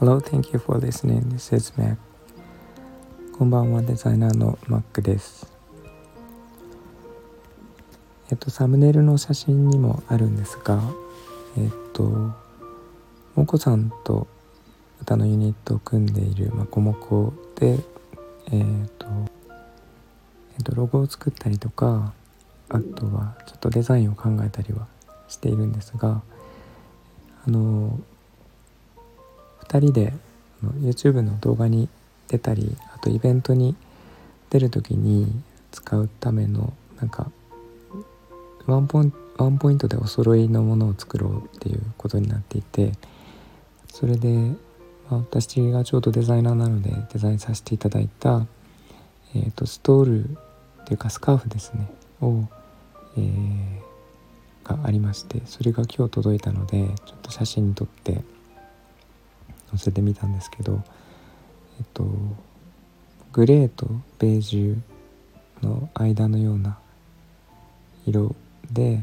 Hello, thank you for listening. This is Mac. こんばんは、デザイナーの Mac です。えっと、サムネイルの写真にもあるんですが、えっと、もこさんと歌のユニットを組んでいるまこもこで、えっと、えっと、ロゴを作ったりとか、あとはちょっとデザインを考えたりはしているんですが、あの、2人で YouTube の動画に出たりあとイベントに出る時に使うためのなんかワンポインワンポイントでお揃いのものを作ろうっていうことになっていてそれで、まあ、私がちょうどデザイナーなのでデザインさせていただいた、えーと、ストールっていうかスカーフですね。を、えー、がありましてそれが今日届いたのでちょっと写真に撮って載せてみたんですけどえっとグレーとベージュの間のような色で、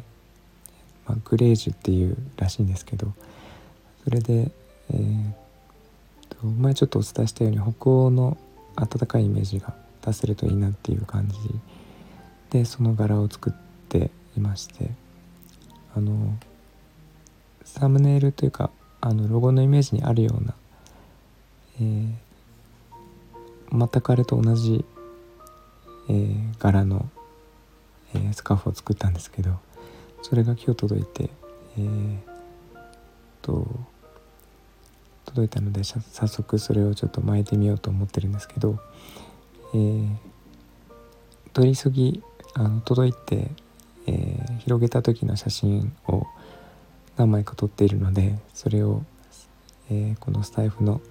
まあ、グレージュっていうらしいんですけどそれで、えー、と前ちょっとお伝えしたように北欧の暖かいイメージが出せるといいなっていう感じでその柄を作っていましてあのサムネイルというかあのロゴのイメージにあるような、えー、全くあれと同じ、えー、柄のえー、スカーフを作ったんですけどそれが今日届いて、えー、と届いたので早速それをちょっと巻いてみようと思ってるんですけど、えー、取り急ぎあの届いて、えー、広げた時の写真を何枚か撮っているのでそれを、えー、このスタイフの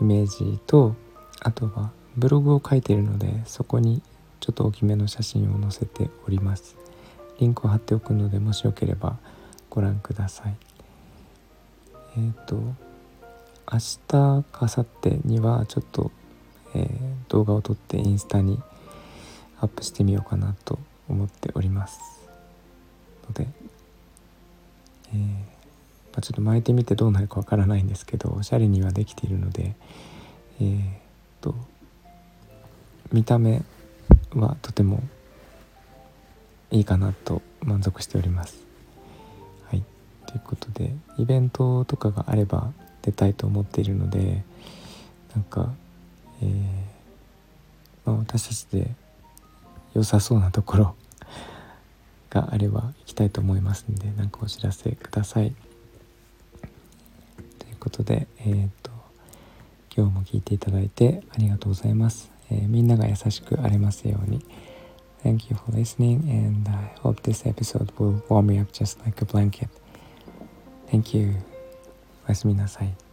イメージとあとはブログを書いているのでそこにちょっと大きめの写真を載せております。リンクを貼っておくのでもしよければご覧ください。えっ、ー、と明日か明後日にはちょっと、えー、動画を撮ってインスタにアップしてみようかなと思っております。ので、えー、まあ、ちょっと巻いてみてどうなるかわからないんですけどおしゃれにはできているのでえー、と見た目はとてもいいかなと満足しております。はい、ということでイベントとかがあれば出たいと思っているのでなんか、えー、まあ、私たちで良さそうなところがあれば行きたいと思いますんで何かお知らせください。ということで、えーと今日も聞いていただいてありがとうございます。えー、みんなが優しくありますように。Thank you for listening, and I hope this episode will warm me up just like a blanket. Thank you. おやすみなさい。